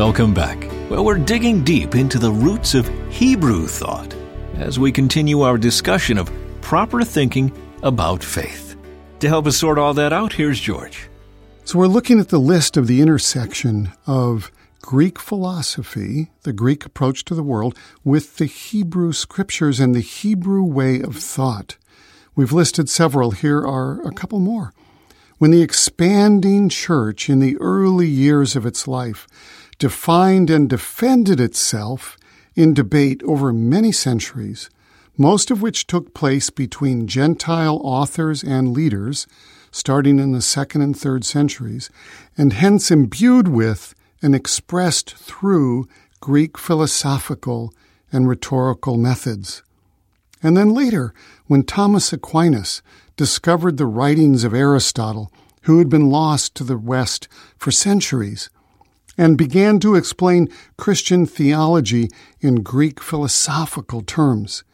Welcome back. Well, we're digging deep into the roots of Hebrew thought as we continue our discussion of proper thinking about faith. To help us sort all that out, here's George. So we're looking at the list of the intersection of Greek philosophy, the Greek approach to the world, with the Hebrew scriptures and the Hebrew way of thought. We've listed several. Here are a couple more. When the expanding church in the early years of its life defined and defended itself in debate over many centuries, most of which took place between Gentile authors and leaders, starting in the second and third centuries, and hence imbued with and expressed through Greek philosophical and rhetorical methods. And then later, when Thomas Aquinas discovered the writings of Aristotle, who had been lost to the West for centuries, and began to explain Christian theology in Greek philosophical terms.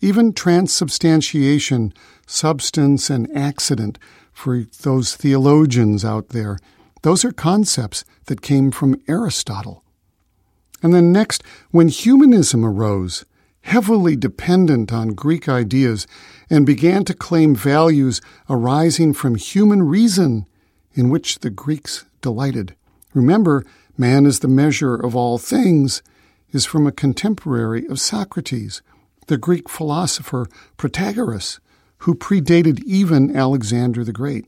Even transubstantiation, substance, and accident for those theologians out there, those are concepts that came from Aristotle. And then next, when humanism arose, heavily dependent on Greek ideas, and began to claim values arising from human reason in which the Greeks delighted. Remember, man is the measure of all things, is from a contemporary of Socrates, the Greek philosopher Protagoras, who predated even Alexander the Great.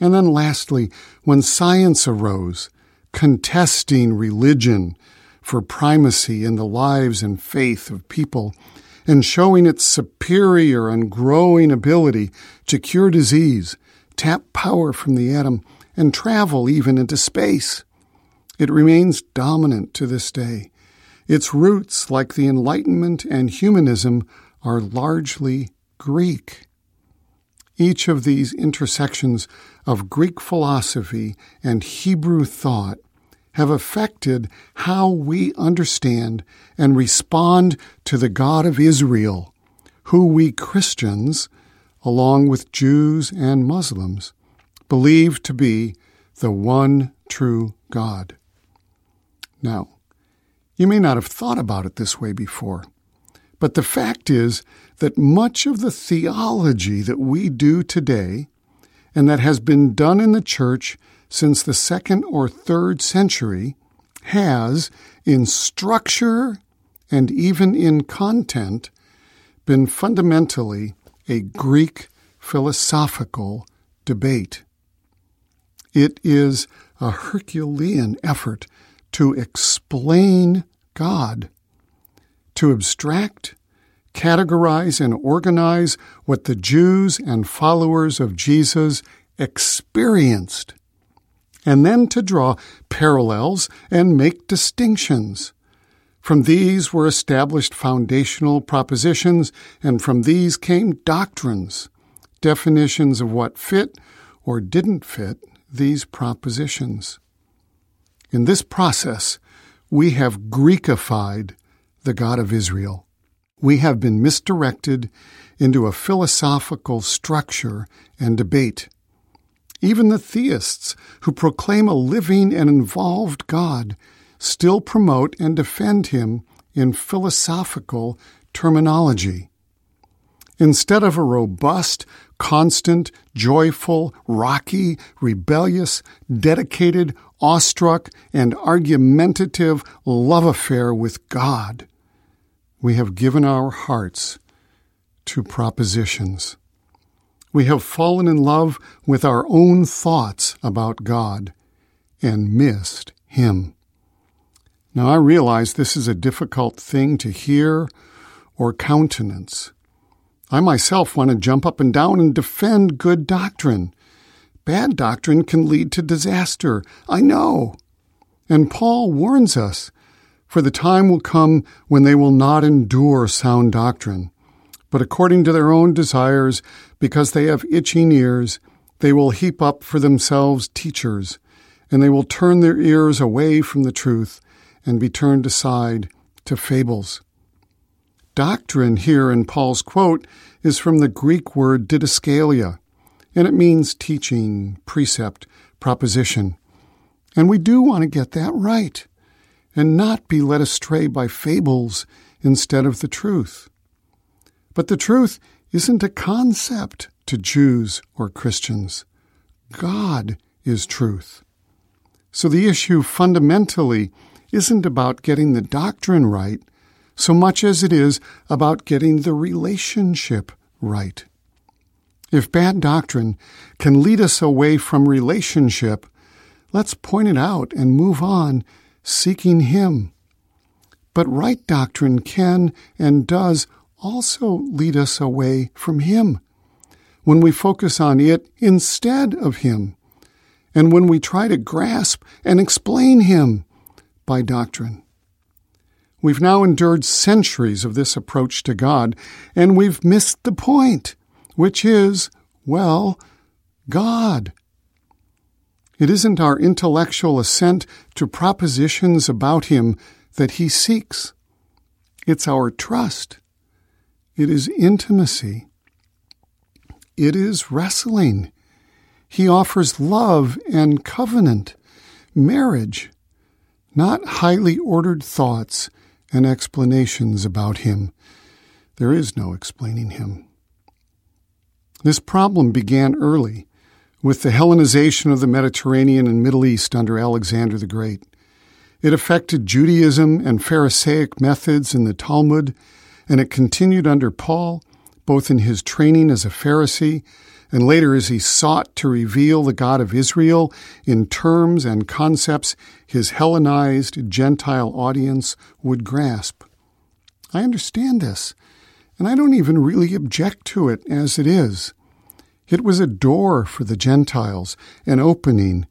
And then lastly, when science arose, contesting religion for primacy in the lives and faith of people, and showing its superior and growing ability to cure disease, tap power from the atom, and travel even into space. It remains dominant to this day. Its roots, like the Enlightenment and humanism, are largely Greek. Each of these intersections of Greek philosophy and Hebrew thought have affected how we understand and respond to the God of Israel, who we Christians, along with Jews and Muslims, believe to be the one true God. Now, you may not have thought about it this way before, but the fact is that much of the theology that we do today and that has been done in the church since the second or third century has, in structure and even in content, been fundamentally a Greek philosophical debate. It is a Herculean effort to explain God, to abstract categorize and organize what the Jews and followers of Jesus experienced, and then to draw parallels and make distinctions. From these were established foundational propositions, and from these came doctrines, definitions of what fit or didn't fit these propositions. In this process, we have Greekified the God of Israel we have been misdirected into a philosophical structure and debate. Even the theists who proclaim a living and involved God still promote and defend him in philosophical terminology. Instead of a robust, constant, joyful, rocky, rebellious, dedicated, awestruck, and argumentative love affair with God, we have given our hearts to propositions. We have fallen in love with our own thoughts about God and missed Him. Now, I realize this is a difficult thing to hear or countenance. I myself want to jump up and down and defend good doctrine. Bad doctrine can lead to disaster. I know. And Paul warns us for the time will come when they will not endure sound doctrine, but according to their own desires, because they have itching ears, they will heap up for themselves teachers, and they will turn their ears away from the truth and be turned aside to fables. Doctrine here in Paul's quote is from the Greek word didaskalia, and it means teaching, precept, proposition. And we do want to get that right. and not be led astray by fables instead of the truth. But the truth isn't a concept to Jews or Christians. God is truth. So the issue fundamentally isn't about getting the doctrine right so much as it is about getting the relationship right. If bad doctrine can lead us away from relationship, let's point it out and move on, seeking Him. But right doctrine can and does also lead us away from Him when we focus on it instead of Him, and when we try to grasp and explain Him by doctrine. We've now endured centuries of this approach to God, and we've missed the point which is, well, God. It isn't our intellectual assent to propositions about Him that He seeks. It's our trust. It is intimacy. It is wrestling. He offers love and covenant, marriage, not highly ordered thoughts and explanations about Him. There is no explaining Him. This problem began early with the Hellenization of the Mediterranean and Middle East under Alexander the Great. It affected Judaism and Pharisaic methods in the Talmud, and it continued under Paul, both in his training as a Pharisee and later as he sought to reveal the God of Israel in terms and concepts his Hellenized Gentile audience would grasp. I understand this and I don't even really object to it as it is. It was a door for the Gentiles, an opening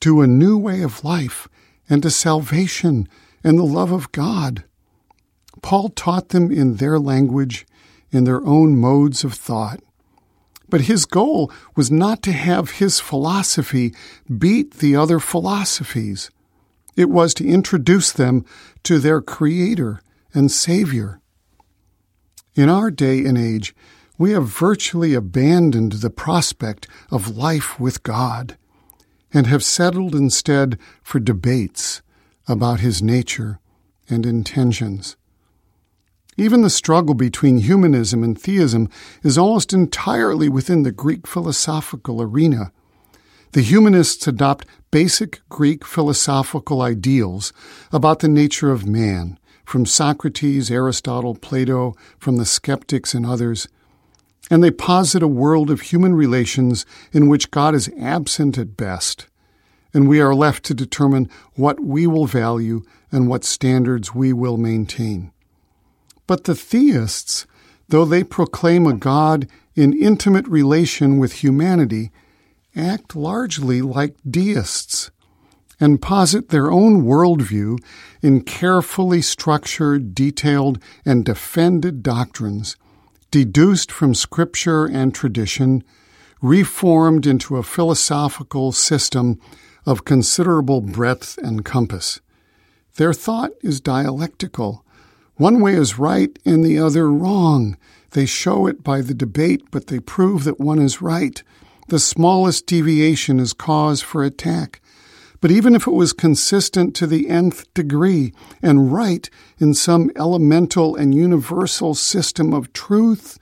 to a new way of life and to salvation and the love of God. Paul taught them in their language, in their own modes of thought. But his goal was not to have his philosophy beat the other philosophies. It was to introduce them to their Creator and Savior. In our day and age, we have virtually abandoned the prospect of life with God and have settled instead for debates about His nature and intentions. Even the struggle between humanism and theism is almost entirely within the Greek philosophical arena. The humanists adopt basic Greek philosophical ideals about the nature of man from Socrates, Aristotle, Plato, from the skeptics, and others. And they posit a world of human relations in which God is absent at best, and we are left to determine what we will value and what standards we will maintain. But the theists, though they proclaim a God in intimate relation with humanity, act largely like deists and posit their own worldview in carefully structured, detailed, and defended doctrines, deduced from scripture and tradition, reformed into a philosophical system of considerable breadth and compass. Their thought is dialectical. One way is right and the other wrong. They show it by the debate, but they prove that one is right. The smallest deviation is cause for attack. But even if it was consistent to the nth degree and right in some elemental and universal system of truth,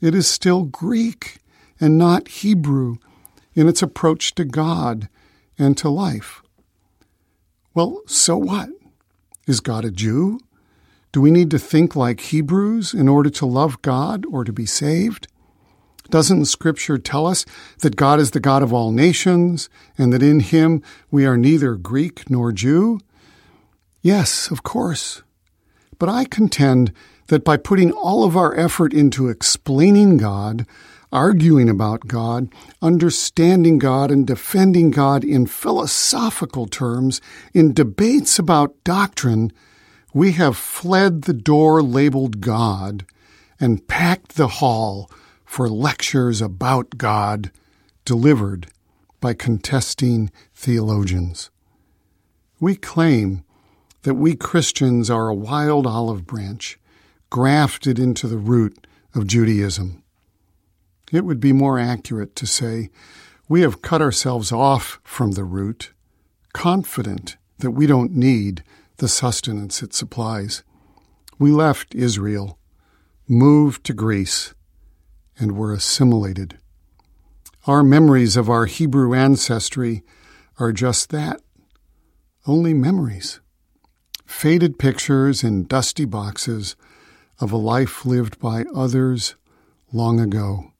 it is still Greek and not Hebrew in its approach to God and to life. Well, so what? Is God a Jew? Do we need to think like Hebrews in order to love God or to be saved? Doesn't Scripture tell us that God is the God of all nations and that in Him we are neither Greek nor Jew? Yes, of course. But I contend that by putting all of our effort into explaining God, arguing about God, understanding God, and defending God in philosophical terms, in debates about doctrine, we have fled the door labeled God and packed the hall for lectures about God delivered by contesting theologians. We claim that we Christians are a wild olive branch grafted into the root of Judaism. It would be more accurate to say we have cut ourselves off from the root, confident that we don't need the sustenance it supplies. We left Israel, moved to Greece, and were assimilated. Our memories of our Hebrew ancestry are just that only memories. Faded pictures in dusty boxes of a life lived by others long ago.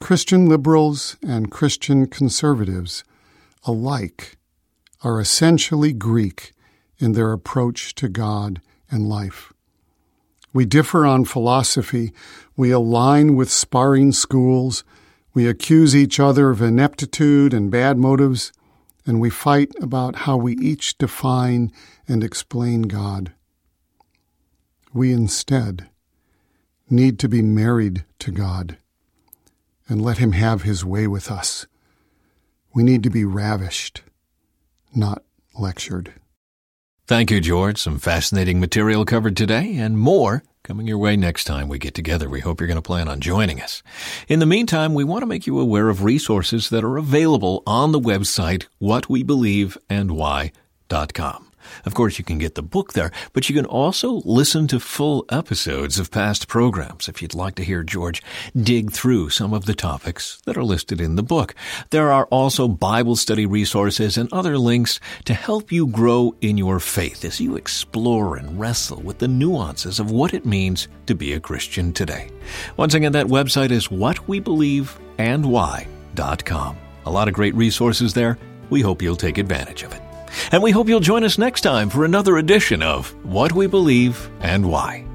Christian liberals and Christian conservatives alike are essentially Greek in their approach to God and life. We differ on philosophy, we align with sparring schools, we accuse each other of ineptitude and bad motives, and we fight about how we each define and explain God. We instead need to be married to God and let Him have His way with us. We need to be ravished, not lectured. Thank you, George. Some fascinating material covered today and more coming your way next time we get together. We hope you're going to plan on joining us. In the meantime, we want to make you aware of resources that are available on the website whatwebelieveandwhy.com. Of course, you can get the book there, but you can also listen to full episodes of past programs if you'd like to hear George dig through some of the topics that are listed in the book. There are also Bible study resources and other links to help you grow in your faith as you explore and wrestle with the nuances of what it means to be a Christian today. Once again, that website is whatwebelieveandwhy.com. A lot of great resources there. We hope you'll take advantage of it. And we hope you'll join us next time for another edition of What We Believe and Why.